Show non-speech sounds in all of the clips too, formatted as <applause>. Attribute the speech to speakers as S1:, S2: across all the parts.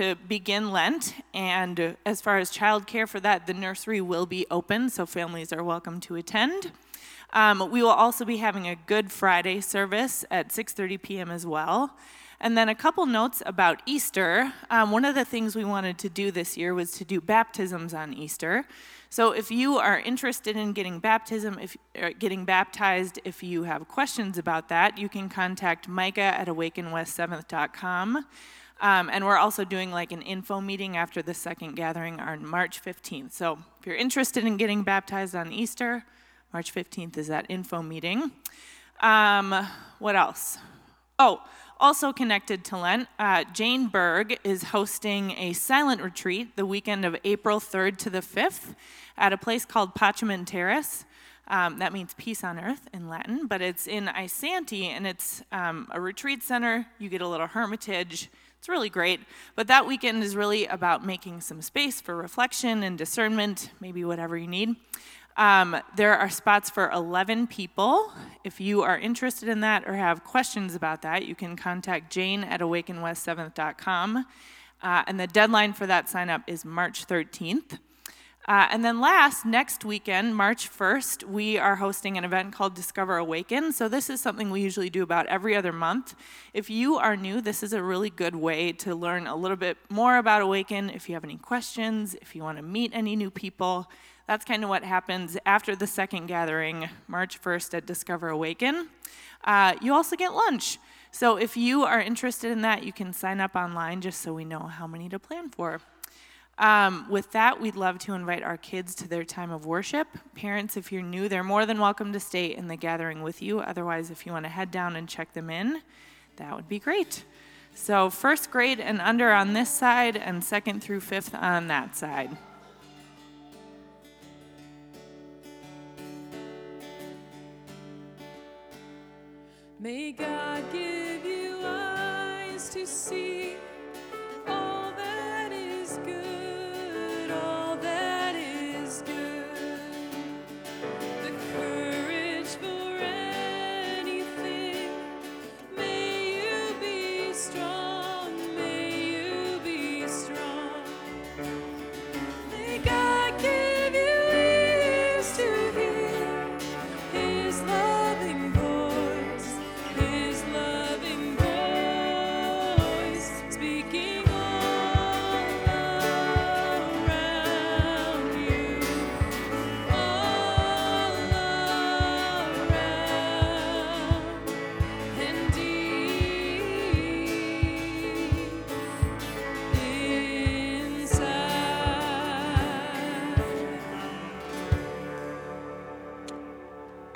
S1: to begin Lent. And as far as childcare for that, the nursery will be open, so families are welcome to attend. Um, we will also be having a Good Friday service at 6:30 p.m. as well. And then a couple notes about Easter. Um, one of the things we wanted to do this year was to do baptisms on Easter. So if you are interested in getting baptism, if er, getting baptized, if you have questions about that, you can contact Micah at awakenwest7th.com. Um, and we're also doing like an info meeting after the second gathering on March 15th. So if you're interested in getting baptized on Easter, March 15th is that info meeting. Um, what else? Oh, also connected to Lent, uh, Jane Berg is hosting a silent retreat the weekend of April 3rd to the 5th at a place called Pacem Terrace. Um, that means peace on earth in Latin, but it's in Isanti and it's um, a retreat center. You get a little hermitage. It's really great. But that weekend is really about making some space for reflection and discernment, maybe whatever you need. Um, there are spots for 11 people. If you are interested in that or have questions about that, you can contact Jane at awakenwest7th.com. Uh, and the deadline for that sign up is March 13th. Uh, and then last, next weekend, March 1st, we are hosting an event called Discover Awaken. So this is something we usually do about every other month. If you are new, this is a really good way to learn a little bit more about Awaken. If you have any questions, if you want to meet any new people, that's kind of what happens after the second gathering, March 1st at Discover Awaken. Uh, you also get lunch. So if you are interested in that, you can sign up online just so we know how many to plan for. Um, with that, we'd love to invite our kids to their time of worship. Parents, if you're new, they're more than welcome to stay in the gathering with you. Otherwise, if you want to head down and check them in, that would be great. So, first grade and under on this side, and second through fifth on that side.
S2: May God give you eyes to see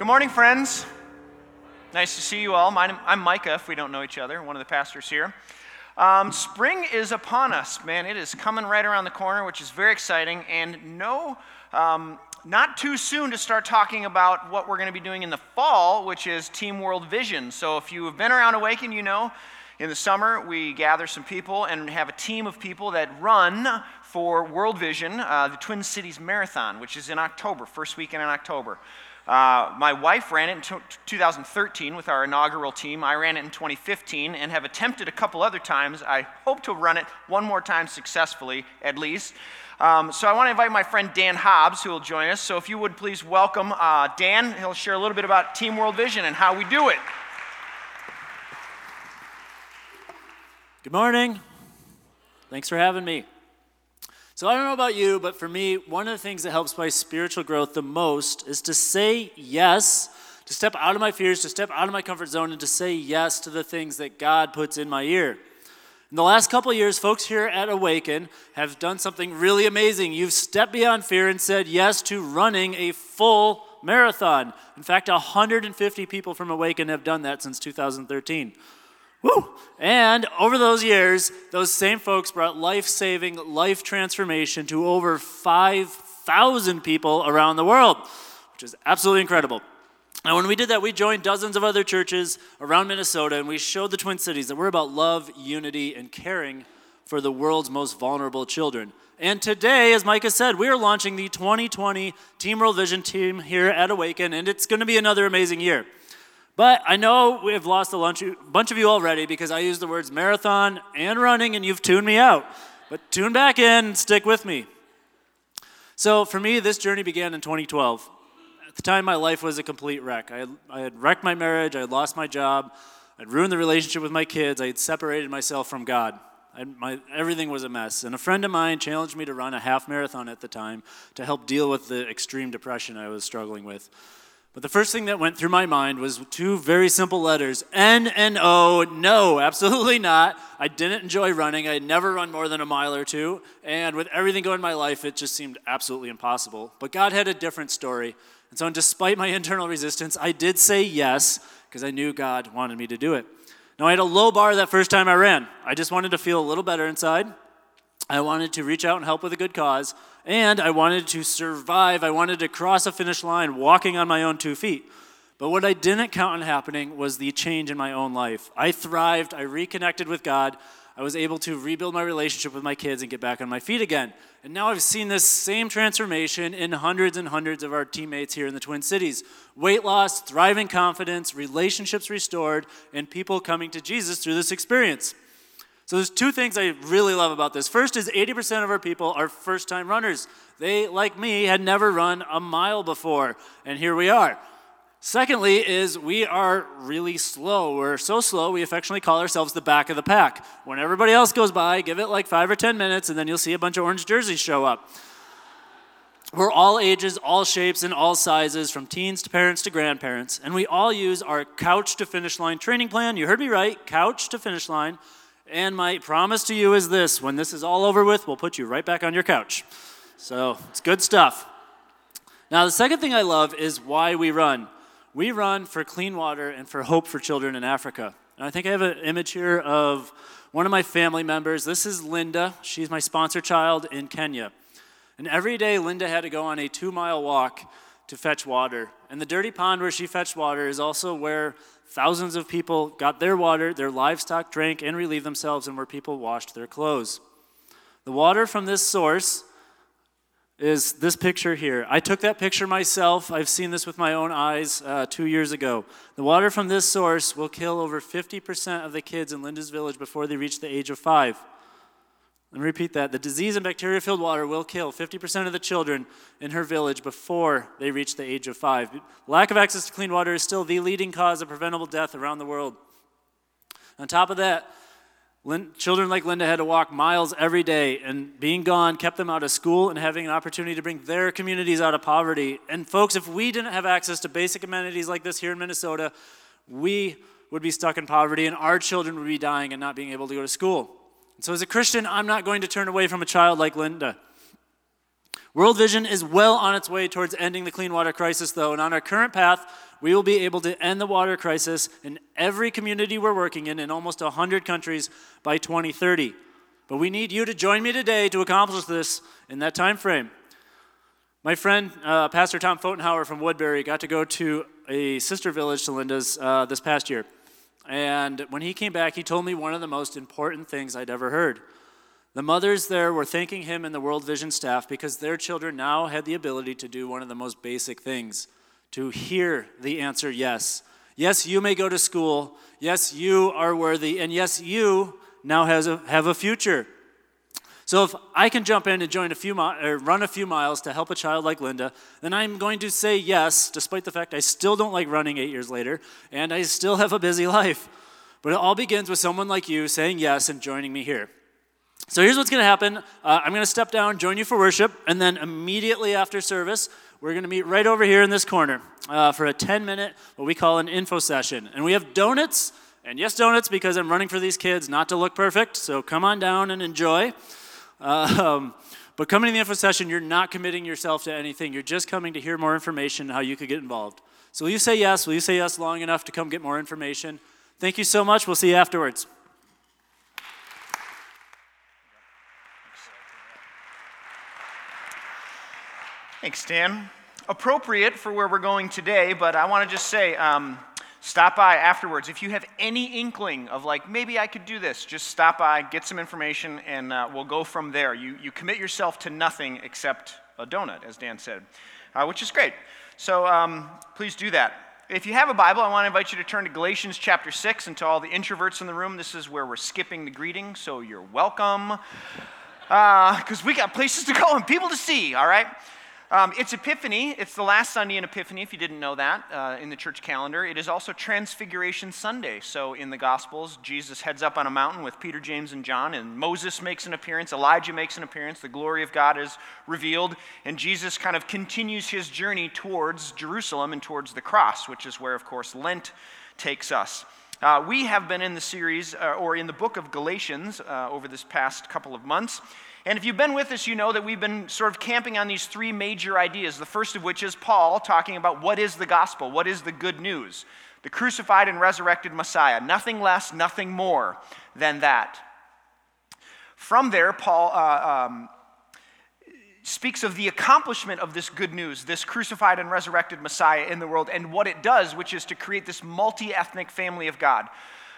S2: Good
S3: morning, friends. Nice to see you all. I'm Micah, if we don't know each other, one of the pastors here. Um, spring is upon us, man. It is coming right around the corner, which is very exciting. And no, um, not too soon to start talking about what we're going to be doing in the fall, which is Team World Vision. So if you have been around Awaken, you know in the summer we gather some people and have a team of people that run for World Vision, uh, the Twin Cities Marathon, which is in October, first weekend in October. Uh, my wife ran it in t- 2013 with our inaugural team. I ran it in 2015 and have attempted a couple other times. I hope to run it one more time successfully, at least. Um, so I want to invite my friend Dan Hobbs, who will join us. So if you would please welcome uh, Dan, he'll share a little bit about Team World Vision and how we do it.
S4: Good morning. Thanks for having me. So, I don't know about you, but for me, one of the things that helps my spiritual growth the most is to say yes, to step out of my fears, to step out of my comfort zone, and to say yes to the things that God puts in my ear. In the last couple years, folks here at Awaken have done something really amazing. You've stepped beyond fear and said yes to running a full marathon. In fact, 150 people from Awaken have done that since 2013. Woo! And over those years, those same folks brought life saving, life transformation to over 5,000 people around the world, which is absolutely incredible. And when we did that, we joined dozens of other churches around Minnesota and we showed the Twin Cities that we're about love, unity, and caring for the world's most vulnerable children. And today, as Micah said, we are launching the 2020 Team World Vision team here at Awaken, and it's going to be another amazing year. But I know we have lost a bunch of you already because I used the words marathon and running and you've tuned me out. but tune back in stick with me. So, for me, this journey began in 2012. At the time, my life was a complete wreck. I had, I had wrecked my marriage, I had lost my job, I'd ruined the relationship with my kids, I had separated myself from God. I, my, everything was a mess. And a friend of mine challenged me to run a half marathon at the time to help deal with the extreme depression I was struggling with. But the first thing that went through my mind was two very simple letters N and O. No, absolutely not. I didn't enjoy running. I had never run more than a mile or two. And with everything going in my life, it just seemed absolutely impossible. But God had a different story. And so, despite my <laughs> internal resistance, I did say yes because I knew God wanted me to do it. Now, I had a low bar that first time I ran. I just wanted to feel a little better inside. I wanted to reach out and help with a good cause, and I wanted to survive. I wanted to cross a finish line walking on my own two feet. But what I didn't count on happening was the change in my own life. I thrived, I reconnected with God, I was able to rebuild my relationship with my kids and get back on my feet again. And now I've seen this same transformation in hundreds and hundreds of our teammates here in the Twin Cities weight loss, thriving confidence, relationships restored, and people coming to Jesus through this experience. So there's two things I really love about this. First is 80% of our people are first-time runners. They, like me, had never run a mile before, and here we are. Secondly, is we are really slow. We're so slow, we affectionately call ourselves the back of the pack. When everybody else goes by, give it like five or 10 minutes, and then you'll see a bunch of orange jerseys show up. We're all ages, all shapes, and all sizes, from teens to parents to grandparents, and we all use our couch to finish line training plan. You heard me right, couch to finish line. And my promise to you is this when this is all over with, we'll put you right back on your couch. So it's good stuff. Now, the second thing I love is why we run. We run for clean water and for hope for children in Africa. And I think I have an image here of one of my family members. This is Linda. She's my sponsor child in Kenya. And every day, Linda had to go on a two mile walk to fetch water. And the dirty pond where she fetched water is also where thousands of people got their water, their livestock drank and relieved themselves, and where people washed their clothes. The water from this source is this picture here. I took that picture myself. I've seen this with my own eyes uh, two years ago. The water from this source will kill over 50% of the kids in Linda's village before they reach the age of five. Let me repeat that. The disease and bacteria filled water will kill 50% of the children in her village before they reach the age of five. Lack of access to clean water is still the leading cause of preventable death around the world. On top of that, children like Linda had to walk miles every day, and being gone kept them out of school and having an opportunity to bring their communities out of poverty. And, folks, if we didn't have access to basic amenities like this here in Minnesota, we would be stuck in poverty, and our children would be dying and not being able to go to school. So, as a Christian, I'm not going to turn away from a child like Linda. World Vision is well on its way towards ending the clean water crisis, though, and on our current path, we will be able to end the water crisis in every community we're working in in almost 100 countries by 2030. But we need you to join me today to accomplish this in that time frame. My friend, uh, Pastor Tom Fotenhauer from Woodbury, got to go to a sister village to Linda's uh, this past year. And when he came back, he told me one of the most important things I'd ever heard. The mothers there were thanking him and the World Vision staff because their children now had the ability to do one of the most basic things to hear the answer yes. Yes, you may go to school. Yes, you are worthy. And yes, you now has a, have a future. So if I can jump in and join a few mi- or run a few miles to help a child like Linda, then I'm going to say yes, despite the fact I still don't like running eight years later, and I still have a busy <laughs> life. But it all begins with someone like you saying yes and joining me here. So here's what's going to happen. Uh, I'm going to step down, join you for worship, and then immediately after service, we're going to meet right over here in this corner uh, for a 10 minute, what we call an info session. And we have donuts, and yes, donuts, because I'm running for these kids not to look perfect. So come on down and enjoy. Um, but coming to the info session, you're not committing yourself to anything. You're just coming to hear more information how you could get involved. So will you say yes? Will you say yes long enough to come get more information? Thank you so much. We'll see you afterwards.
S3: Thanks, Dan. Appropriate for where we're going today, but I want to just say um, stop by afterwards. If you have any inkling of, like, maybe I could do this, just stop by, get some information, and uh, we'll go from there. You, you commit yourself to nothing except a donut, as Dan said, uh, which is great. So um, please do that. If you have a Bible, I want to invite you to turn to Galatians chapter 6. And to all the introverts in the room, this is where we're skipping the greeting, so you're welcome. because we got places to go and people to see, all right? Um, it's Epiphany. It's the last Sunday in Epiphany, if you didn't know that, uh, in the church calendar. It is also Transfiguration Sunday. So in the Gospels, Jesus heads up on a mountain with Peter, James, and John, and Moses makes an appearance, Elijah makes an appearance, the glory of God is revealed, and Jesus kind of continues his journey towards Jerusalem and towards the cross, which is where, of course, Lent takes us. Uh, we have been in the series, uh, or in the book of Galatians, uh, over this past couple of months. And if you've been with us, you know that we've been sort of camping on these three major ideas. The first of which is Paul talking about what is the gospel, what is the good news, the crucified and resurrected Messiah. Nothing less, nothing more than that. From there, Paul uh, um, speaks of the accomplishment of this good news, this crucified and resurrected Messiah in the world, and what it does, which is to create this multi ethnic family of God.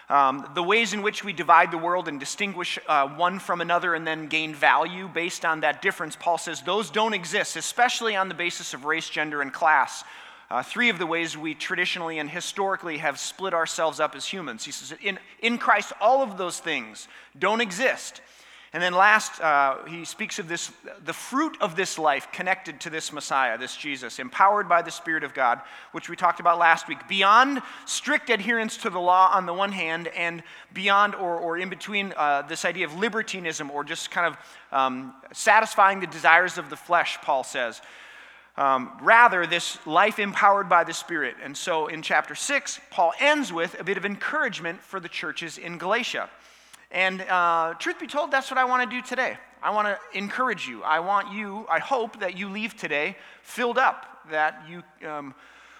S3: Um, the ways in which we divide the world and distinguish uh, one from another and then gain value based on that difference, Paul says those don't exist, especially on the basis of race, gender, and class. Uh, three of the ways we traditionally and historically have split ourselves up as humans. He says, in, in Christ, all of those things don't exist. And then last, uh, he speaks of this, the fruit of this life connected to this Messiah, this Jesus, empowered by the Spirit of God, which we talked about last week, beyond strict adherence to the law on the one hand, and beyond or, or in between uh, this idea of libertinism or just kind of um, satisfying the desires of the flesh, Paul says. Um, rather, this life empowered by the Spirit. And so in chapter 6, Paul ends with a bit of encouragement for the churches in Galatia. And uh, truth be told, that's what I want to do today. I want to encourage you. I want you, I hope that you leave today filled up, that you, um,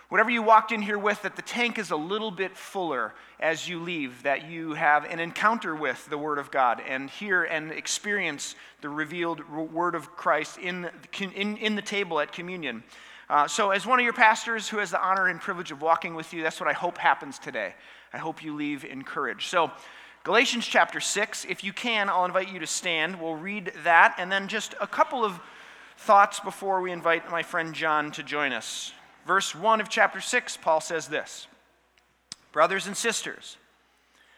S3: whatever you walked in here with, that the tank is a little bit fuller as you leave, that you have an encounter with the Word of God and hear and experience the revealed Word of Christ in, in, in the table at communion. Uh, so, as one of your pastors who has the honor and privilege of walking with you, that's what I hope happens today. I hope you leave encouraged. So, Galatians chapter 6, if you can, I'll invite you to stand. We'll read that, and then just a couple of thoughts before we invite my friend John to join us. Verse 1 of chapter 6, Paul says this Brothers and sisters,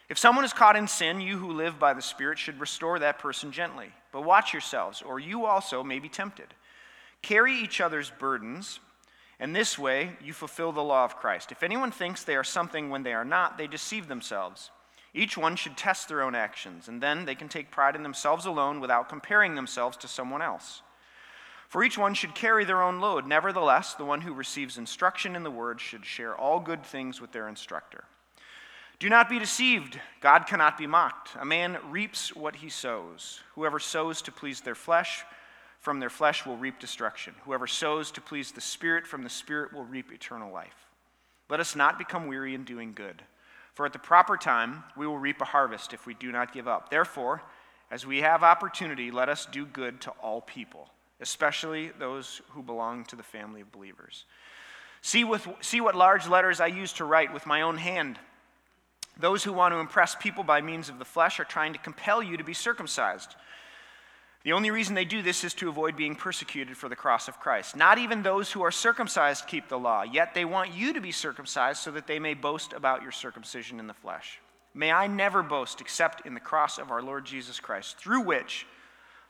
S3: if someone is caught in sin, you who live by the Spirit should restore that person gently. But watch yourselves, or you also may be tempted. Carry each other's burdens, and this way you fulfill the law of Christ. If anyone thinks they are something when they are not, they deceive themselves. Each one should test their own actions, and then they can take pride in themselves alone without comparing themselves to someone else. For each one should carry their own load. Nevertheless, the one who receives instruction in the word should share all good things with their instructor. Do not be deceived. God cannot be mocked. A man reaps what he sows. Whoever sows to please their flesh, from their flesh will reap destruction. Whoever sows to please the Spirit, from the Spirit will reap eternal life. Let us not become weary in doing good. For at the proper time, we will reap a harvest if we do not give up. Therefore, as we have opportunity, let us do good to all people, especially those who belong to the family of believers. See, with, see what large letters I use to write with my own hand. Those who want to impress people by means of the flesh are trying to compel you to be circumcised the only reason they do this is to avoid being persecuted for the cross of Christ. Not even those who are circumcised keep the law, yet they want you to be circumcised so that they may boast about your circumcision in the flesh. May I never boast except in the cross of our Lord Jesus Christ, through which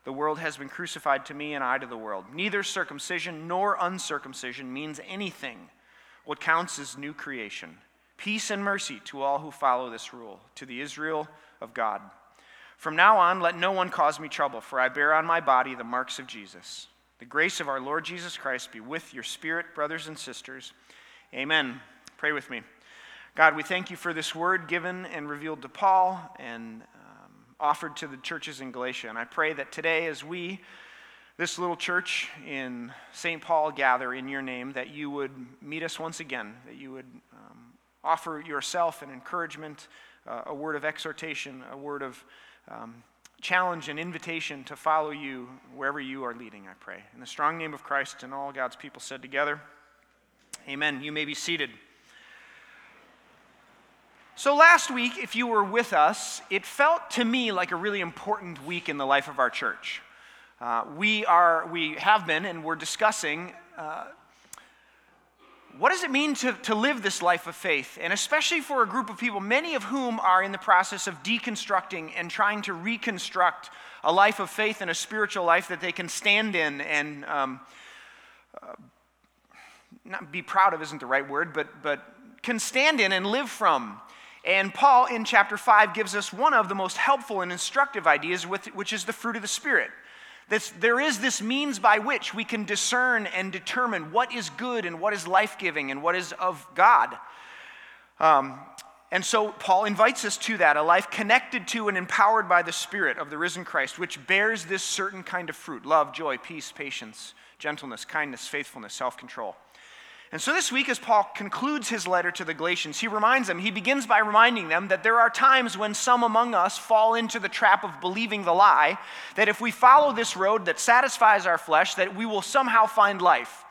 S3: the world has been crucified to me and I to the world. Neither circumcision nor uncircumcision means anything. What counts is new creation. Peace and mercy to all who follow this rule, to the Israel of God. From now on, let no one cause me trouble, for I bear on my body the marks of Jesus. The grace of our Lord Jesus Christ be with your spirit, brothers and sisters. Amen. Pray with me. God, we thank you for this word given and revealed to Paul and um, offered to the churches in Galatia. And I pray that today, as we, this little church in St. Paul, gather in your name, that you would meet us once again, that you would um, offer yourself an encouragement, uh, a word of exhortation, a word of um, challenge and invitation to follow you wherever you are leading, I pray. In the strong name of Christ and all God's people said together, Amen. You may be seated. So, last week, if you were with us, it felt to me like a really important week in the life of our church. Uh, we, are, we have been and we're discussing uh, what does it mean to, to live this life of faith? And especially for a group of people, many of whom are in the process of deconstructing and trying to reconstruct a life of faith and a spiritual life that they can stand in and um, uh, not be proud of isn't the right word, but, but can stand in and live from. And Paul in chapter 5 gives us one of the most helpful and instructive ideas, with, which is the fruit of the Spirit. This, there is this means by which we can discern and determine what is good and what is life giving and what is of God. Um, and so Paul invites us to that, a life connected to and empowered by the Spirit of the risen Christ, which bears this certain kind of fruit love, joy, peace, patience, gentleness, kindness, faithfulness, self control. And so this week, as Paul concludes his letter to the Galatians, he reminds them, he begins by reminding them that there are times when some among us fall into the trap of believing the lie that if we follow this road that satisfies our flesh, that we will somehow find life.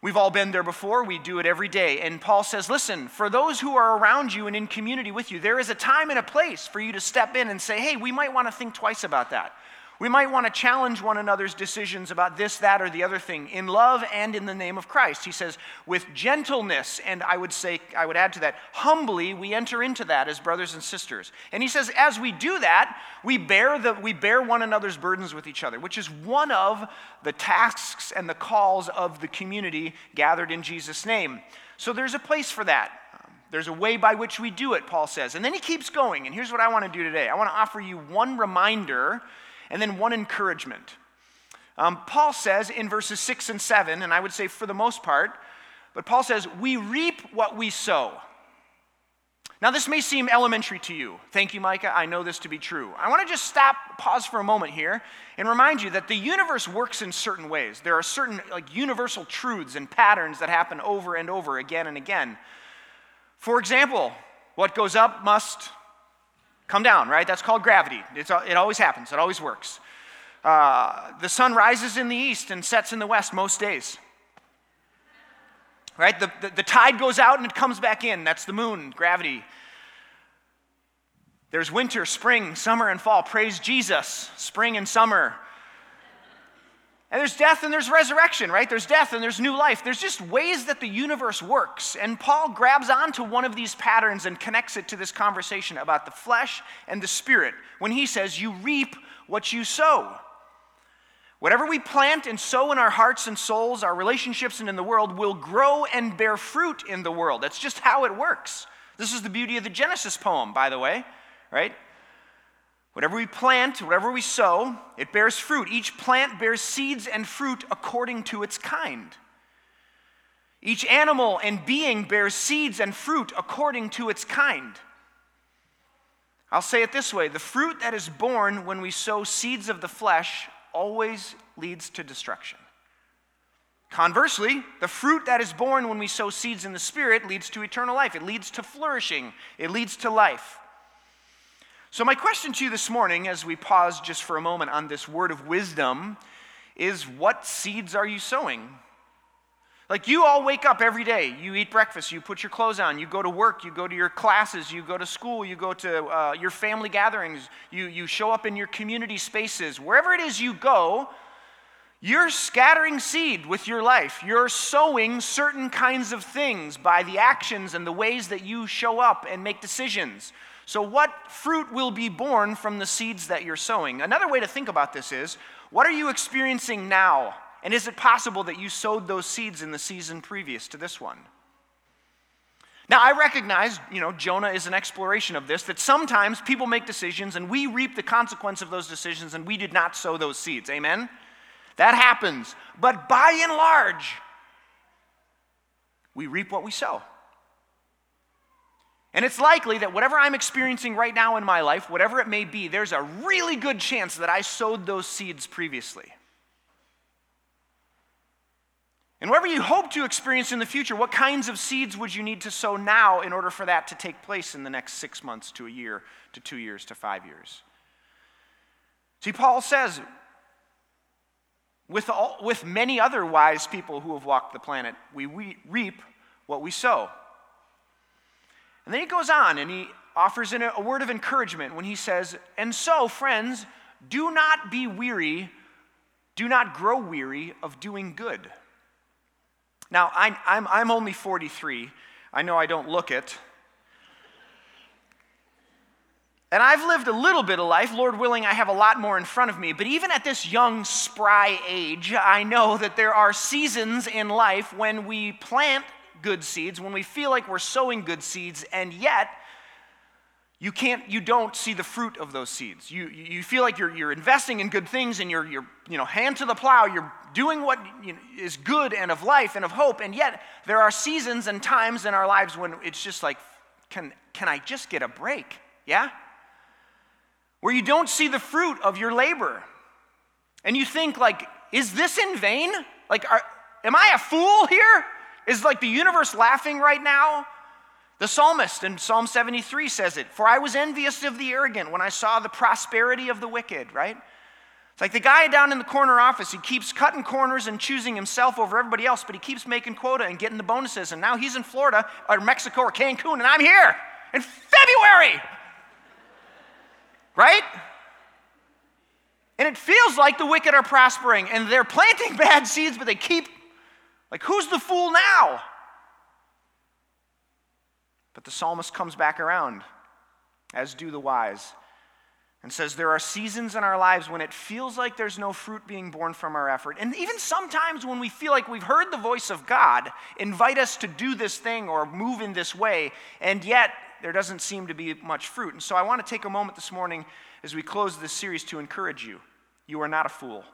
S3: We've all been there before, we do it every day. And Paul says, listen, for those who are around you and in community with you, there is a time and a place for you to step in and say, hey, we might want to think twice about that. We might want to challenge one another's decisions about this, that, or the other thing in love and in the name of Christ. He says, with gentleness, and I would say, I would add to that, humbly, we enter into that as brothers and sisters. And he says, as we do that, we bear, the, we bear one another's burdens with each other, which is one of the tasks and the calls of the community gathered in Jesus' name. So there's a place for that. There's a way by which we do it, Paul says. And then he keeps going. And here's what I want to do today I want to offer you one reminder and then one encouragement. Um, Paul says in verses 6 and 7, and I would say for the most part, but Paul says, We reap what we sow. Now, this may seem elementary to you. Thank you, Micah. I know this to be true. I want to just stop, pause for a moment here, and remind you that the universe works in certain ways. There are certain like universal truths and patterns that happen over and over again and again. For example, what goes up must come down, right? That's called gravity. It's, it always happens, it always works. Uh, the sun rises in the east and sets in the west most days. Right? The, the, the tide goes out and it comes back in. That's the moon, gravity. There's winter, spring, summer, and fall. Praise Jesus. Spring and summer. And there's death and there's resurrection, right? There's death and there's new life. There's just ways that the universe works. And Paul grabs onto one of these patterns and connects it to this conversation about the flesh and the spirit when he says, You reap what you sow. Whatever we plant and sow in our hearts and souls, our relationships, and in the world will grow and bear fruit in the world. That's just how it works. This is the beauty of the Genesis poem, by the way, right? Whatever we plant, whatever we sow, it bears fruit. Each plant bears seeds and fruit according to its kind. Each animal and being bears seeds and fruit according to its kind. I'll say it this way the fruit that is born when we sow seeds of the flesh always leads to destruction. Conversely, the fruit that is born when we sow seeds in the Spirit leads to eternal life. It leads to flourishing, it leads to life. So, my question to you this morning, as we pause just for a moment on this word of wisdom, is what seeds are you sowing? Like, you all wake up every day, you eat breakfast, you put your clothes on, you go to work, you go to your classes, you go to school, you go to uh, your family gatherings, you, you show up in your community spaces. Wherever it is you go, you're scattering seed with your life. You're sowing certain kinds of things by the actions and the ways that you show up and make decisions. So, what fruit will be born from the seeds that you're sowing? Another way to think about this is what are you experiencing now? And is it possible that you sowed those seeds in the season previous to this one? Now, I recognize, you know, Jonah is an exploration of this, that sometimes people make decisions and we reap the consequence of those decisions and we did not sow those seeds. Amen? That happens. But by and large, we reap what we sow. And it's likely that whatever I'm experiencing right now in my life, whatever it may be, there's a really good chance that I sowed those seeds previously. And whatever you hope to experience in the future, what kinds of seeds would you need to sow now in order for that to take place in the next six months to a year to two years to five years? See, Paul says, with, all, with many other wise people who have walked the planet, we, we reap what we sow. And then he goes on and he offers in a, word of encouragement when he says, And so, friends, do not be weary, do not grow weary of doing good. Now, I, I'm, I'm only 43. I know I don't look it. And I've lived a little bit of life. Lord willing, I have a lot more in front of me. But even at this young, spry age, I know that there are seasons in life when we plant good seeds, when we feel like we're sowing good seeds, and yet you can't you don't see the fruit of those seeds. You, you feel like you're, you're investing in good things and you're, you're you know hand to the plow you're doing what you know, is good and of life and of hope and yet there are seasons and times in our lives when it's just like can, can i just get a break? Yeah? Where you don't see the fruit of your labor. And you think like is this in vain? Like are, am i a fool here is like the universe laughing right now the psalmist in Psalm 73 says it For I was envious of the arrogant when I saw the prosperity of the wicked, right? It's like the guy down in the corner office, he keeps cutting corners and choosing himself over everybody else, but he keeps making quota and getting the bonuses. And now he's in Florida or Mexico or Cancun, and I'm here in February, right? And it feels like the wicked are prospering and they're planting <laughs> bad seeds, but they keep, like, who's the fool now? But the psalmist comes back around, as do the wise, and says, There are seasons in our lives when it feels like there's no fruit being born from our effort. And even sometimes when we feel like we've heard the voice of God invite us to do this thing or move in this way, and yet there doesn't seem to be much fruit. And so I want to take a moment this morning as we close this series to encourage you. You are not a fool.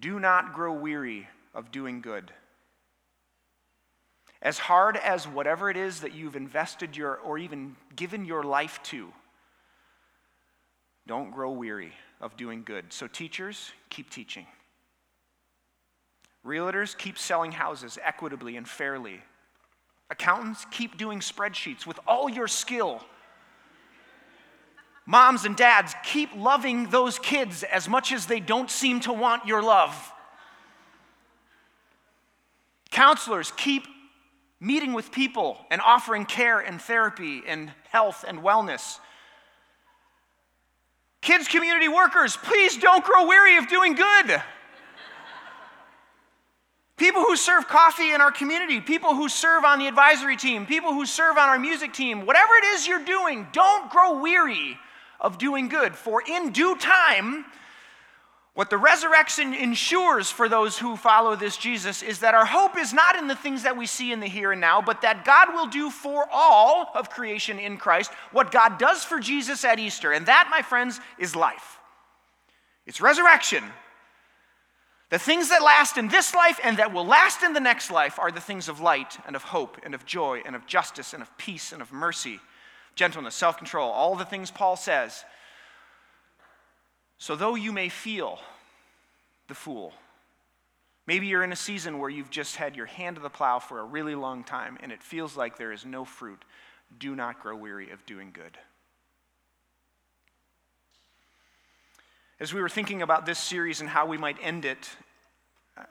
S3: Do not grow weary of doing good. As hard as whatever it is that you've invested your or even given your life to, don't grow weary of doing good. So, teachers, keep teaching. Realtors, keep selling houses equitably and fairly. Accountants, keep doing spreadsheets with all your skill. Moms and dads, keep loving those kids as much as they don't seem to want your love. Counselors, keep meeting with people and offering care and therapy and health and wellness. Kids, community workers, please don't grow weary of doing good. People who serve coffee in our community, people who serve on the advisory team, people who serve on our music team, whatever it is you're doing, don't grow weary of doing good. For in due time, what the resurrection ensures for those who follow this Jesus is that our hope is not in the things that we see in the here and now, but that God will do for all of creation in Christ what God does for Jesus at Easter. And that, my friends, is life. It's resurrection. The things that last in this life and that will last in the next life are the things of light and of hope and of joy and of justice and of peace and of mercy, gentleness, self control, all the things Paul says. So, though you may feel the fool, maybe you're in a season where you've just had your hand to the plow for a really long time and it feels like there is no fruit, do not grow weary of doing good. As we were thinking about this series and how we might end it, uh,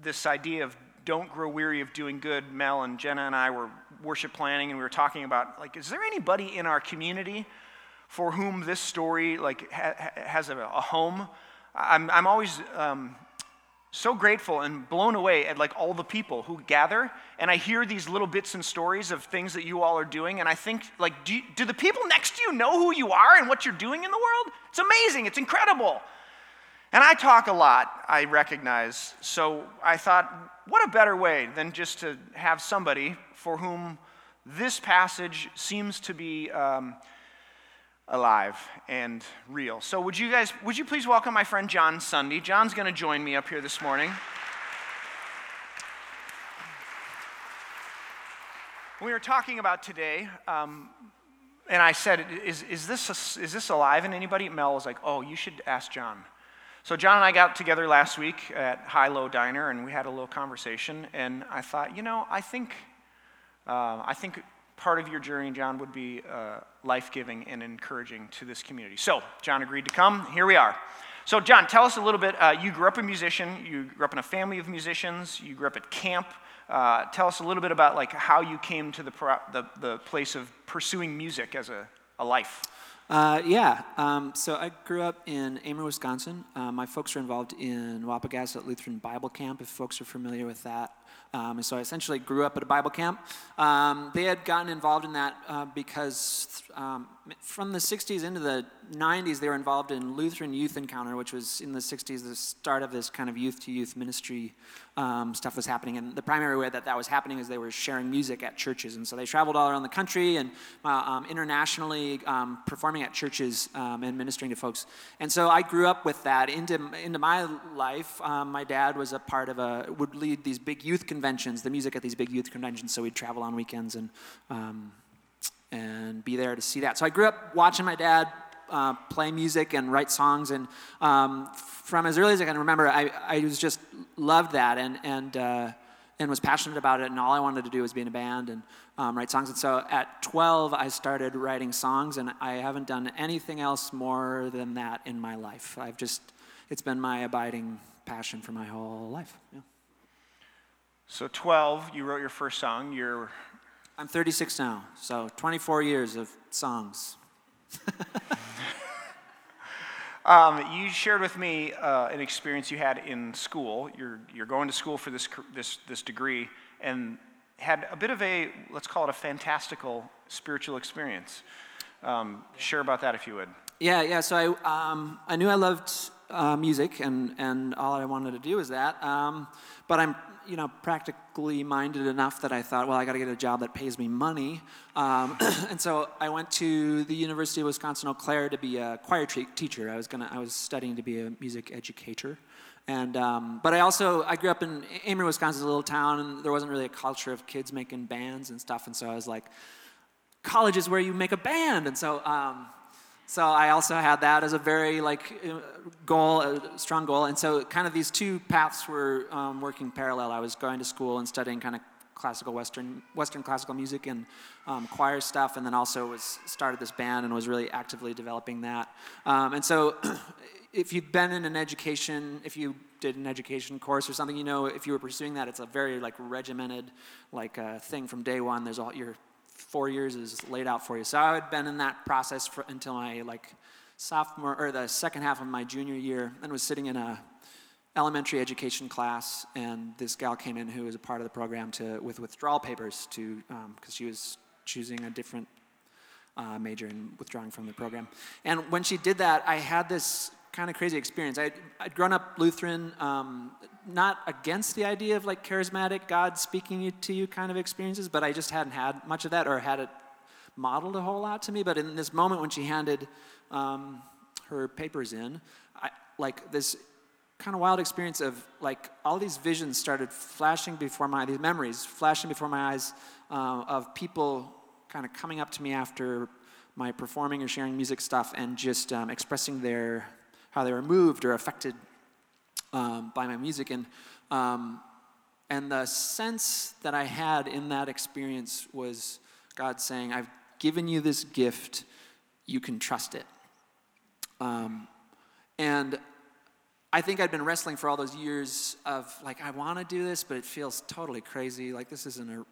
S3: this idea of don't grow weary of doing good, Mel and Jenna and I were worship planning and we were talking about like, is there anybody in our community for whom this story like ha- has a, a, home. I'm, I'm always um, so grateful and blown away at like all the people who gather and i hear these little bits and stories of things that you all are doing and i think like do, you, do the people next to you know who you are and what you're doing in the world? It's amazing. It's incredible. And i talk a lot i recognize. So i thought what a better way than just to have somebody for whom this passage seems to be um, alive and real. So would you guys would you please welcome my friend John Sunday? John's going to join me up here this morning. We were talking about today, um, and I said, "Is, is this a, is this alive?" And anybody? Mel was like, "Oh, you should ask John." So John and I got together last week at Hi-Lo Diner, and we had a little conversation. And I thought, you know, I think uh, I think part of your journey, John, would be uh, life giving and encouraging to this community. So, John agreed to come. Here we are. So, John, tell us a little bit. Uh, you grew up a musician. You grew up in a family of musicians. You grew up at camp. Uh, tell us a little bit about like how you came to the, pro- the, the place of pursuing music as a, a life.
S5: Uh, yeah. Um, so I grew up in Amery, Wisconsin. Uh, my folks are involved in Wapogasset Lutheran Bible Camp, if folks are familiar with that. Um, and so I essentially grew up at a Bible camp. Um, they had gotten involved in that uh, because um, from the 60s into the 90s, they were involved in Lutheran Youth Encounter, which was in the 60s the start of this kind of youth to youth ministry um, stuff was happening. And the primary way that that was happening is they were sharing music at churches. And so they traveled all around the country and uh, um, internationally um, performing at churches and ministering to folks. And so I grew up with that into, into my life. My dad was a part of a, would lead these big youth conventions, the music at these big youth conventions. So we'd travel on weekends and, um, and be there to see that. So I grew up watching my dad uh, play music and write songs, and um, from as early as I can remember, I, I was just loved that and and uh, and was passionate about it. And all I wanted to do was be in a band and um, write songs. And so at 12, I started writing songs, and I haven't done anything else more than that in my life. I've just it's been my abiding passion for my whole life. Yeah.
S3: So 12, you wrote your first song. You're
S5: I'm 36 now, so 24 years of songs. <laughs>
S3: Um, you shared with me uh, an experience you had in school. You're, you're going to school for this, this, this degree and had a bit of a, let's call it a fantastical spiritual experience. Um, share about that if you would.
S5: Yeah, yeah. So I, um, I knew I loved uh, music, and, and all I wanted to do was that. Um, but I'm, you know, practically minded enough that I thought, well, I got to get a job that pays me money. Um, <clears throat> and so I went to the University of Wisconsin Eau Claire to be a choir tre- teacher. I was gonna, I was studying to be a music educator. And, um, but I also, I grew up in Amery, Wisconsin, a little town, and there wasn't really a culture of kids making bands and stuff. And so I was like, college is where you make a band. And so, um, so I also had that as a very like uh, goal, a strong goal. And so kind of these two paths were um, working parallel. I was going to school and studying kind of classical Western, Western classical music and um, choir stuff, and then also was started this band and was really actively developing that. Um, and so, <clears throat> if you've been in an education, if you did an education course or something, you know, if you were pursuing that, it's a very like regimented like uh, thing from day one. There's all your four years is laid out for you. So I had been in that process for, until my like sophomore or the second half of my junior year, and was sitting in a elementary education class, and this gal came in who was a part of the program to with withdrawal papers to because she was choosing a different uh, major and withdrawing from the program. And when she did that, I had this kind of crazy experience. I'd, I'd grown up Lutheran, um, not against the idea of like charismatic God speaking to you kind of experiences, but I just hadn't had much of that or had it modeled a whole lot to me. But in this moment when she handed um, her papers in, I, like this kind of wild experience of like all these visions started flashing before my these memories flashing before my eyes uh, of people kind of coming up to me after my performing or sharing music stuff and just um, expressing their how they were moved or affected um, by my music and um, and the sense that I had in that experience was God saying, "I've given you this gift, you can trust it." Um, and I think I'd been wrestling for all those years of like, I want to do this, but it feels totally crazy. Like, this isn't a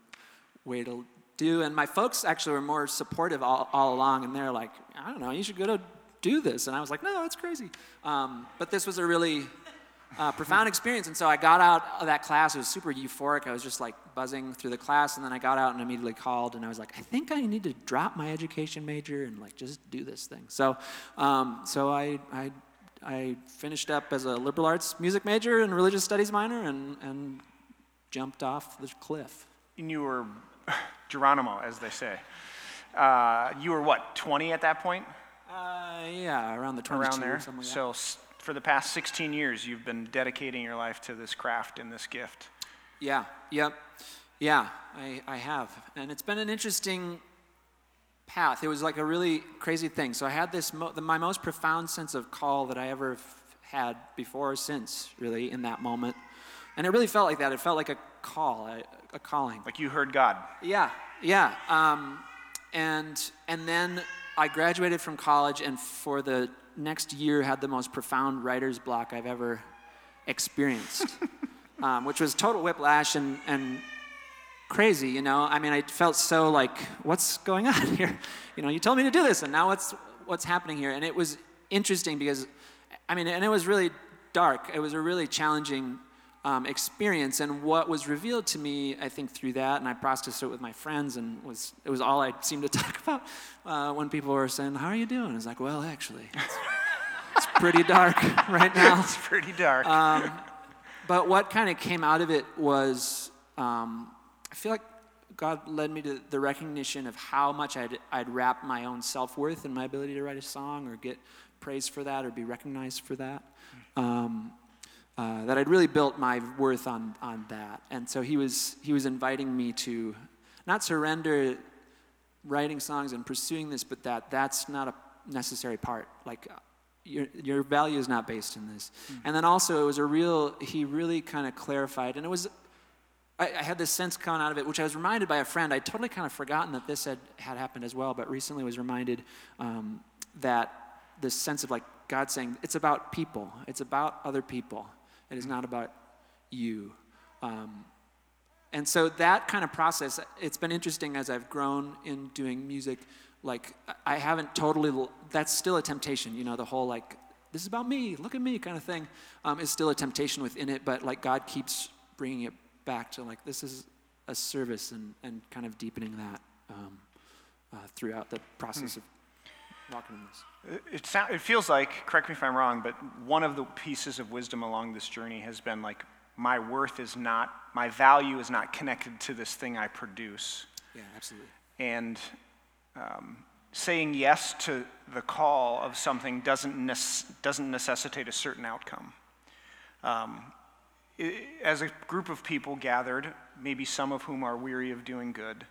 S5: way to do. And my folks actually were more supportive all, all along, and they're like, I don't know, you should go to do this. And I was like, no, that's crazy. Um, but this was a really uh, profound <laughs> experience. And so I got out of that class. It was super euphoric. I was just like buzzing through the class. And then I got out and immediately called. And I was like, I think I need to drop my education major and like just do this thing. So, um, so I, I, I finished up as a liberal arts music major and religious studies minor and, and jumped off the cliff.
S3: And you were <laughs> Geronimo, as they say. Uh, you were what, 20 at that point?
S5: Uh, yeah, around the 22
S3: Around there.
S5: like
S3: so s- for the past 16 years, you've been dedicating your life to this craft and this gift.
S5: Yeah, yep. Yeah, I, I have. And it's been an interesting path. It was like a really crazy thing. So I had this, mo- the, my most profound sense of call that I ever f- had before or since, really, in that moment. And it really felt like that. It felt like a call, a, a calling.
S3: Like you heard God.
S5: Yeah, yeah. Um, and and then I graduated from college, and for the next year had the most profound writer's block I've ever experienced, <laughs> um, which was total whiplash and and crazy. You know, I mean, I felt so like, what's going on <laughs> here? You know, you told me to do this, and now what's what's happening here? And it was interesting because, I mean, and it was really dark. It was a really challenging um, experience. And what was revealed to me, I think, through that, and I processed it with my friends, and was it was all I seemed to <laughs> talk about uh, when people were saying, "How are you doing?" I was like, "Well, actually, it's, it's pretty dark <laughs> right now."
S3: It's pretty dark.
S5: Uh, But what kind of came out of it was, um, I feel like God led me to the recognition of how much I'd, I'd wrap my own self worth in my ability to write a song or get praise for that or be recognized for that. Um, uh, that I'd really built my worth on, on that. And so he was, he was inviting me to not surrender writing songs and pursuing this, but that that's not a necessary part. Like, your, your value is not based in this. And then also, it was a real, he really kind of clarified, and it was, I, I had this sense coming out of it, which I was reminded by a friend. I'd totally kind of forgotten that this had, had happened as well, but recently was reminded um, that this sense of like God saying, it's about people, it's about other people, it is not about you. Um, and so that kind of process, it's been interesting as I've grown in doing music. Like, I haven't totally, that's still a temptation, you know, the whole like, this is about me, look at me kind of thing um, is still a temptation within it, but like God keeps bringing it back to like, this is a service and, and kind of deepening that um, uh, throughout the process of walking in this.
S3: It, sound, it feels like, correct me if I'm wrong, but one of the pieces of wisdom along this journey has been like, my worth is not, my value is not connected to this thing I produce.
S5: Yeah, absolutely.
S3: And um, saying yes to the call of something doesn't, doesn't necessitate a certain outcome. Um, i- as a group of people gathered, maybe some of whom are weary of doing good,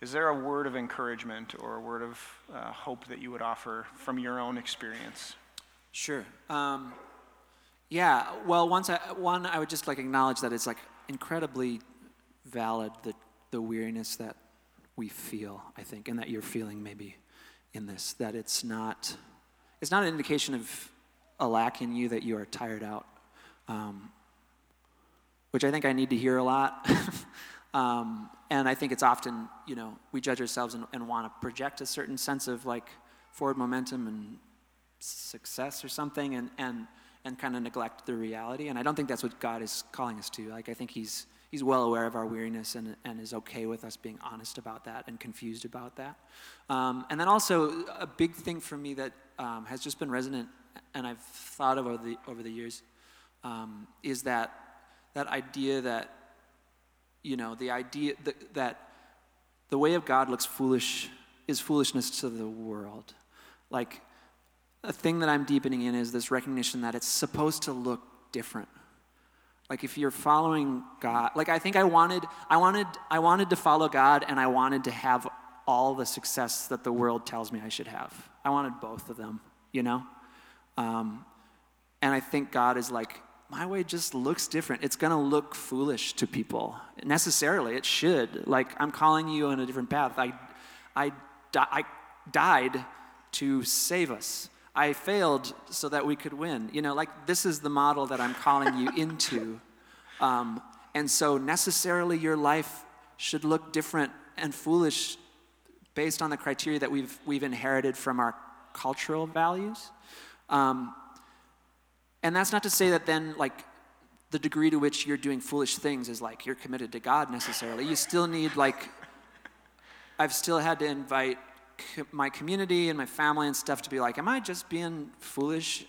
S3: is there a word of encouragement or a word of uh, hope that you would offer from your own experience?
S5: Sure. Um, yeah. Well, once I one, I would just like acknowledge that it's like incredibly valid the the weariness that we feel. I think, and that you're feeling maybe in this. That it's not it's not an indication of a lack in you that you are tired out, um, which I think I need to hear a lot. <laughs> um, and I think it's often, you know, we judge ourselves and, and want to project a certain sense of like forward momentum and success or something and, and, and kind of neglect the reality. And I don't think that's what God is calling us to. Like, I think He's, he's well aware of our weariness and, and is okay with us being honest about that and confused about that. Um, and then also, a big thing for me that um, has just been resonant and I've thought of over the, over the years um, is that, that idea that, you know, the idea that, that the way of God looks foolish is foolishness to the world. Like, a thing that I'm deepening in is this recognition that it's supposed to look different. Like if you're following God, like I think I wanted, I wanted, I wanted to follow God, and I wanted to have all the success that the world tells me I should have. I wanted both of them, you know. Um, and I think God is like, my way just looks different. It's gonna look foolish to people necessarily. It should. Like I'm calling you on a different path. I, I, di- I died to save us. I failed so that we could win. You know, like this is the model that I'm calling you <laughs> into. Um, and so necessarily your life should look different and foolish based on the criteria that we've, we've inherited from our cultural values. Um, and that's not to say that then, like, the degree to which you're doing foolish things is like you're committed to God necessarily. You still need, like, I've still had to invite my community and my family and stuff to be like, am I just being foolish?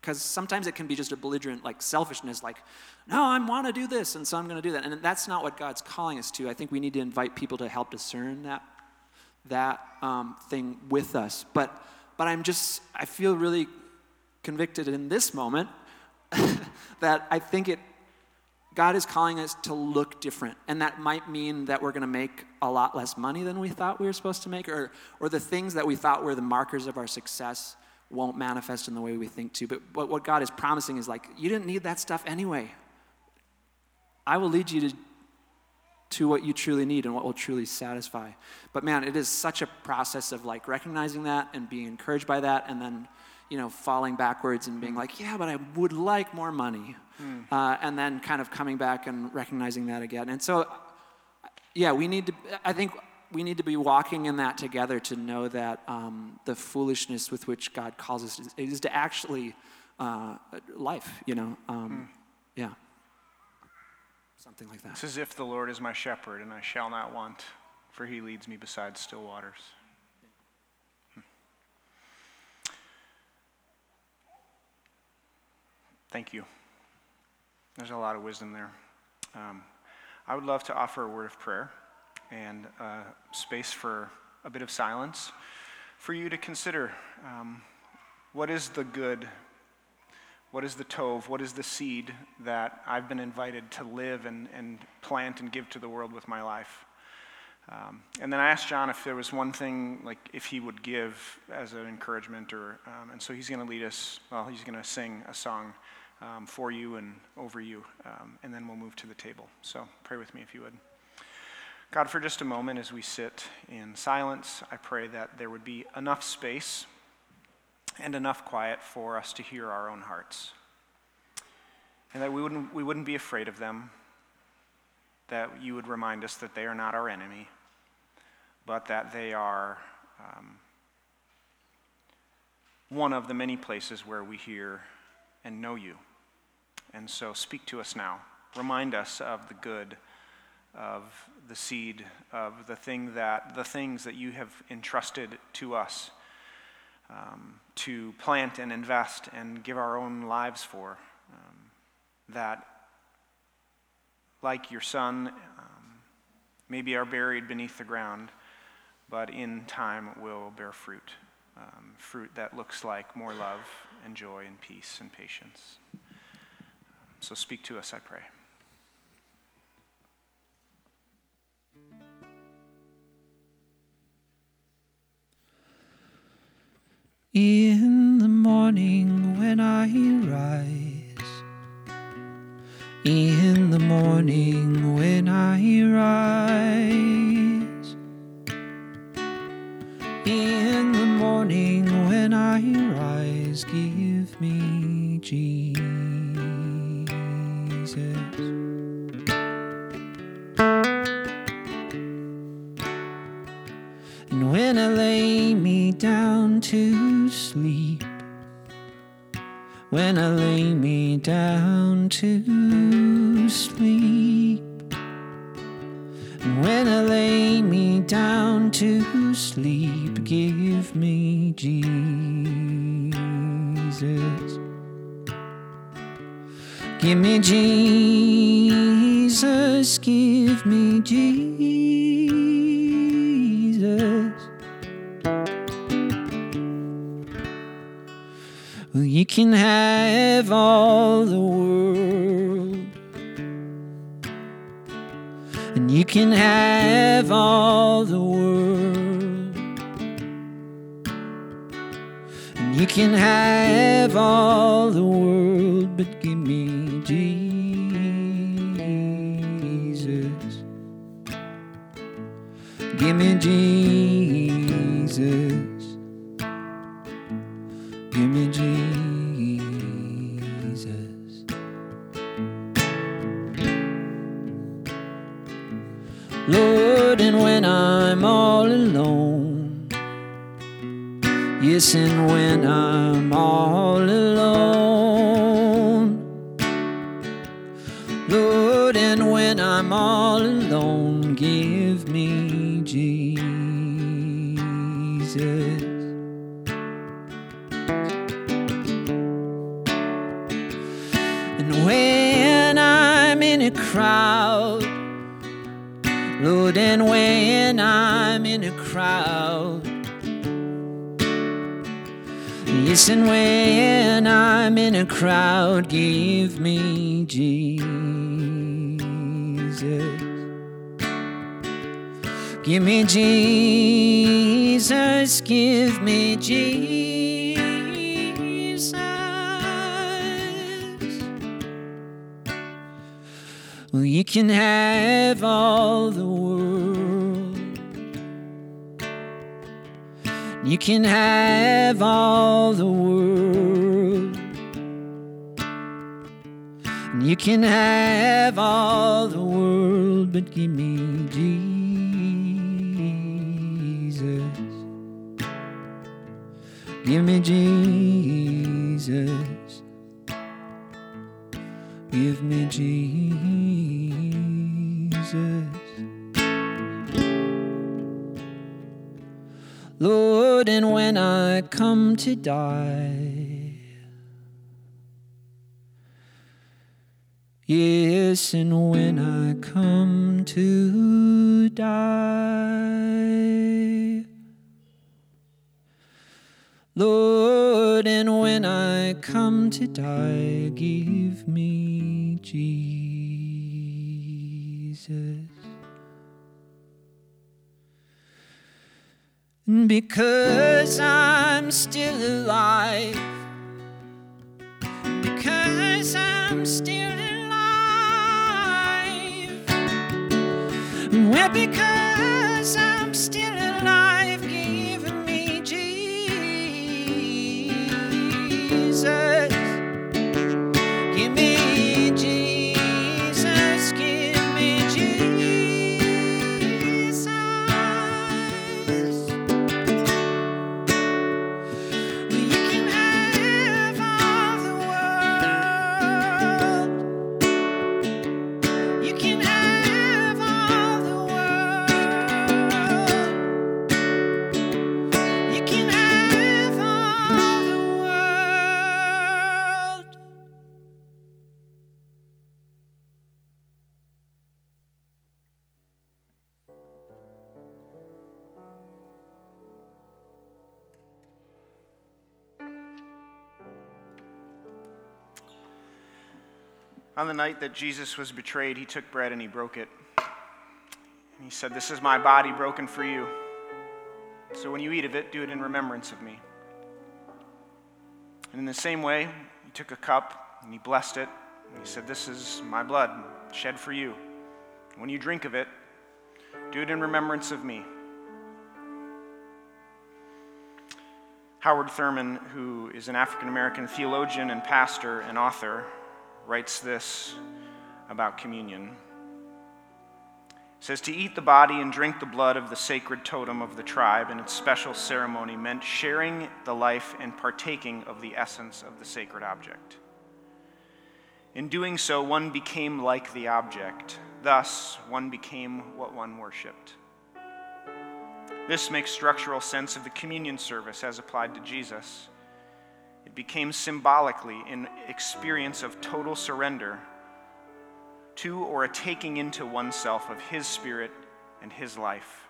S5: Because sometimes it can be just a belligerent, like, selfishness, like, no, I want to do this, and so I'm going to do that. And that's not what God's calling us to. I think we need to invite people to help discern that that um, thing with us. But but I'm just I feel really convicted in this moment <laughs> that I think it God is calling us to look different. And that might mean that we're going to make a lot less money than we thought we were supposed to make, or, or the things that we thought were the markers of our success won't manifest in the way we think to. But, but what God is promising is like, you didn't need that stuff anyway. I will lead you to, to what you truly need and what will truly satisfy. But man, it is such a process of like recognizing that and being encouraged by that and then you know, falling backwards and being like, yeah, but I would like more money. Uh, and then kind of coming back and recognizing that again. And so, yeah, we need to, I think
S6: we need to be walking in that together to know that um, the foolishness with which God calls us is, is to actually uh, life, you know? Um, Yeah. Something like that.
S3: It's as if the Lord is my shepherd, and I shall not want, for he leads me beside still waters. Thank you. There's a lot of wisdom there. Um, I would love to offer a word of prayer and uh, space for a bit of silence for you to consider um, what is the good what is the tov, What is the seed that I've been invited to live and, and plant and give to the world with my life? Um, and then I asked John if there was one thing, like if he would give as an encouragement, or um, and so he's going to lead us. Well, he's going to sing a song um, for you and over you, um, and then we'll move to the table. So pray with me if you would. God, for just a moment as we sit in silence, I pray that there would be enough space and enough quiet for us to hear our own hearts. And that we wouldn't, we wouldn't be afraid of them, that you would remind us that they are not our enemy, but that they are um, one of the many places where we hear and know you. And so speak to us now. Remind us of the good of the seed of the thing that the things that you have entrusted to us um, to plant and invest and give our own lives for. Um, that, like your son, um, maybe are buried beneath the ground, but in time will bear fruit. Um, fruit that looks like more love and joy and peace and patience. So speak to us, I pray.
S5: In the morning when I rise, in the morning Lord, and when I'm all alone, yes, and when I'm all alone, And when I'm in a crowd, Listen when I'm in a crowd, give me Jesus. Give me Jesus, give me Jesus. Well, you can have all the You can have all the world. You can have all the world, but give me Jesus. Give me Jesus. Give me Jesus. Lord, and when I come to die, yes, and when I come to die, Lord, and when I come to die, give me Jesus. Because I'm still alive. Because I'm still alive. Well, because I'm
S3: On the night that Jesus was betrayed, he took bread and he broke it. And he said, This is my body broken for you. So when you eat of it, do it in remembrance of me. And in the same way, he took a cup and he blessed it. And he said, This is my blood shed for you. When you drink of it, do it in remembrance of me. Howard Thurman, who is an African American theologian and pastor and author, writes this about communion. It says to eat the body and drink the blood of the sacred totem of the tribe and its special ceremony meant sharing the life and partaking of the essence of the sacred object. In doing so, one became like the object. Thus, one became what one worshiped. This makes structural sense of the communion service as applied to Jesus. It became symbolically an experience of total surrender to or a taking into oneself of His Spirit and His life.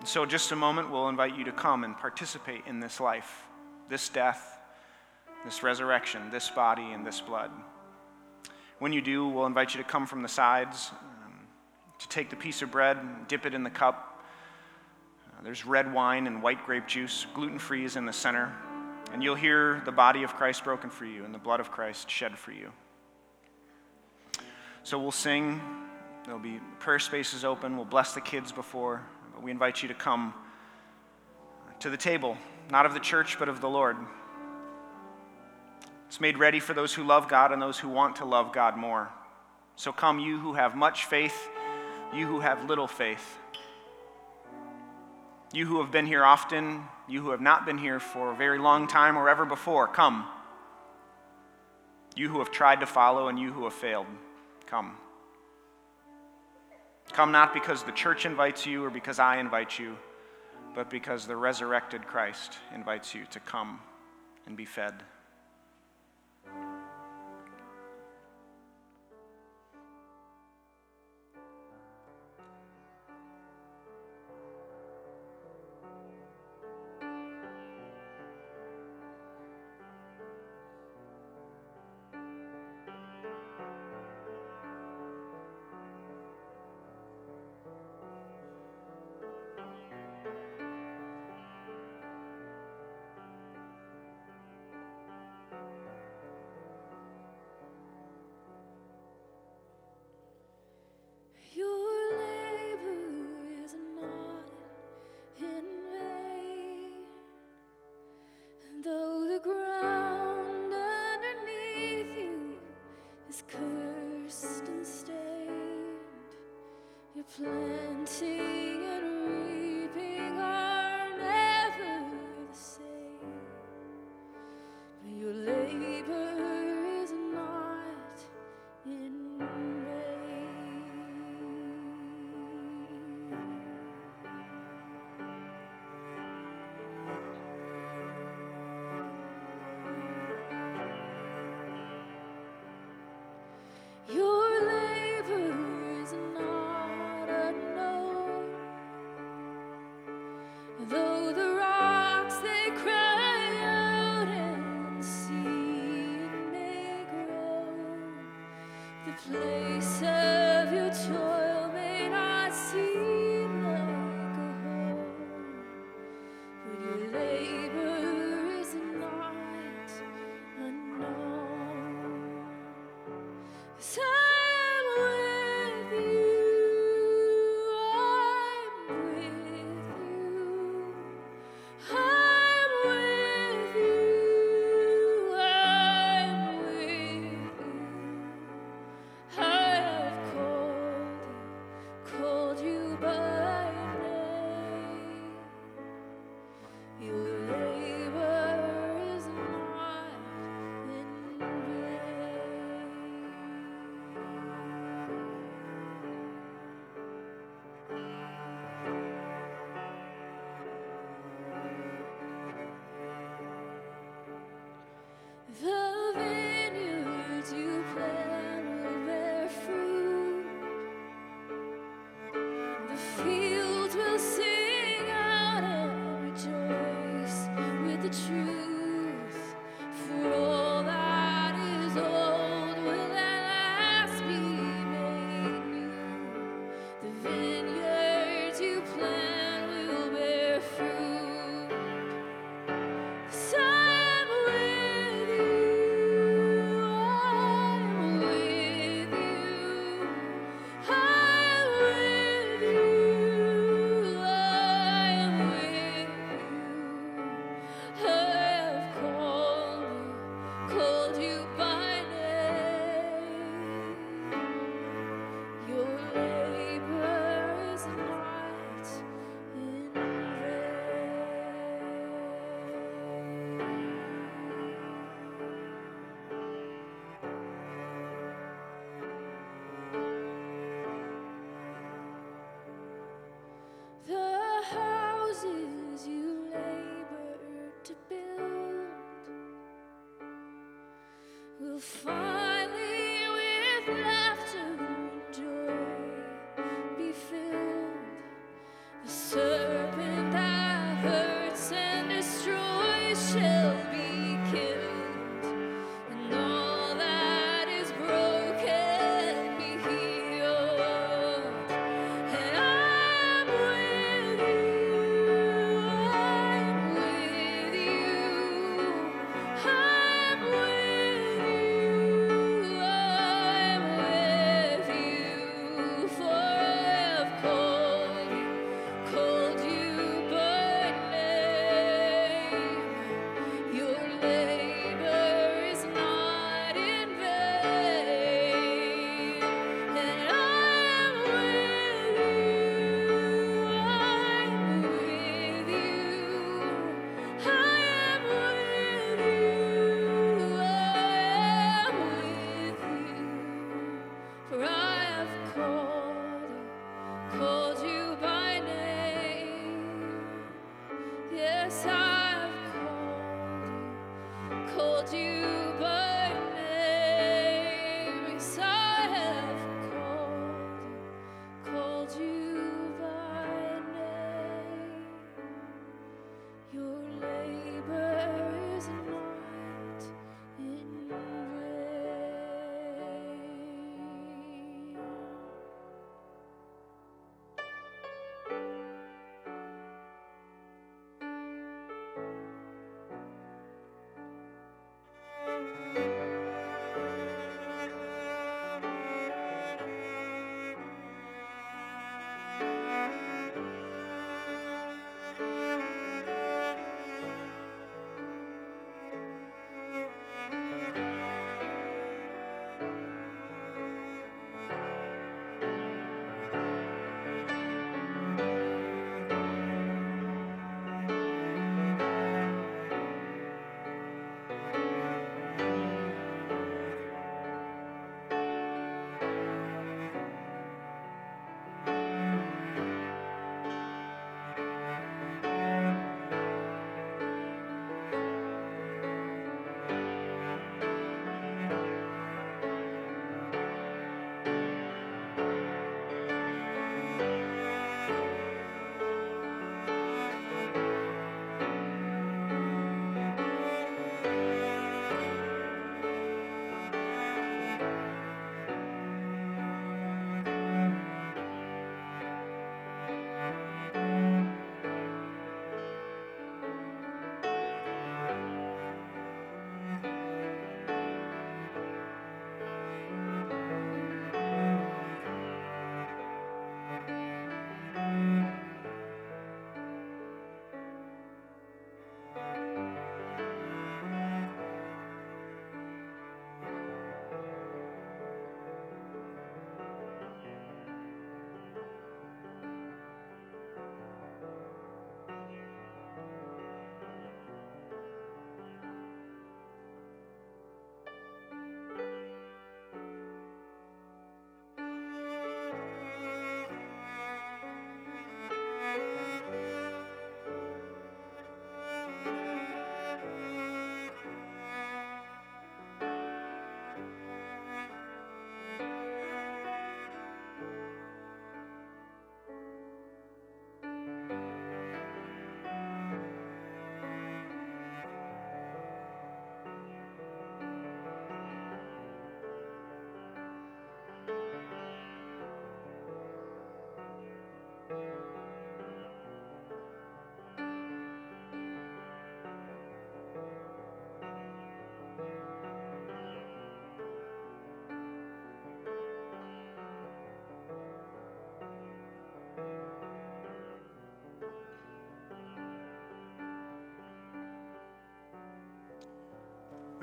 S3: And so, just a moment, we'll invite you to come and participate in this life, this death, this resurrection, this body, and this blood. When you do, we'll invite you to come from the sides, um, to take the piece of bread, dip it in the cup. Uh, there's red wine and white grape juice, gluten free is in the center. And you'll hear the body of Christ broken for you and the blood of Christ shed for you. So we'll sing. There'll be prayer spaces open. We'll bless the kids before. But we invite you to come to the table, not of the church, but of the Lord. It's made ready for those who love God and those who want to love God more. So come, you who have much faith, you who have little faith. You who have been here often, you who have not been here for a very long time or ever before, come. You who have tried to follow and you who have failed, come. Come not because the church invites you or because I invite you, but because the resurrected Christ invites you to come and be fed.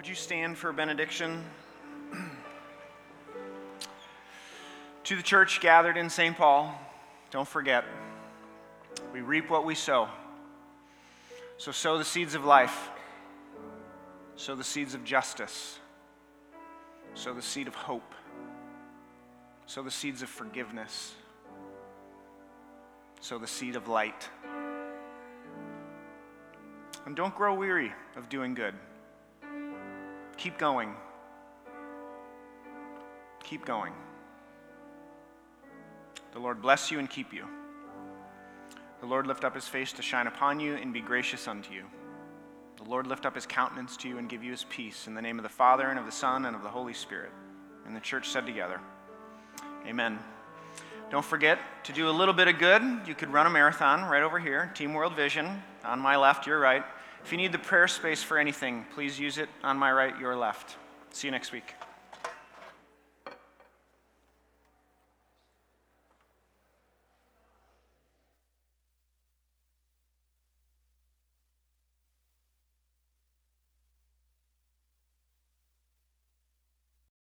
S3: Would you stand for benediction? to the church gathered in St. Paul, don't forget, we reap what we sow. So sow the seeds of life, sow the seeds of justice, sow the seed of hope, sow the seeds of forgiveness, sow the seed of light. And don't grow weary of doing good. Keep going. Keep going. The Lord bless you and keep you. The Lord lift up his face to shine upon you and be gracious unto you. The Lord lift up his countenance to you and give you his peace. In the name of the Father, and of the Son, and of the Holy Spirit. And the church said together, Amen. Don't forget to do a little bit of good. You could run a marathon right over here, Team World Vision, on my left, your right. If you need the prayer space for anything, please use it on my right, your left. See you next week.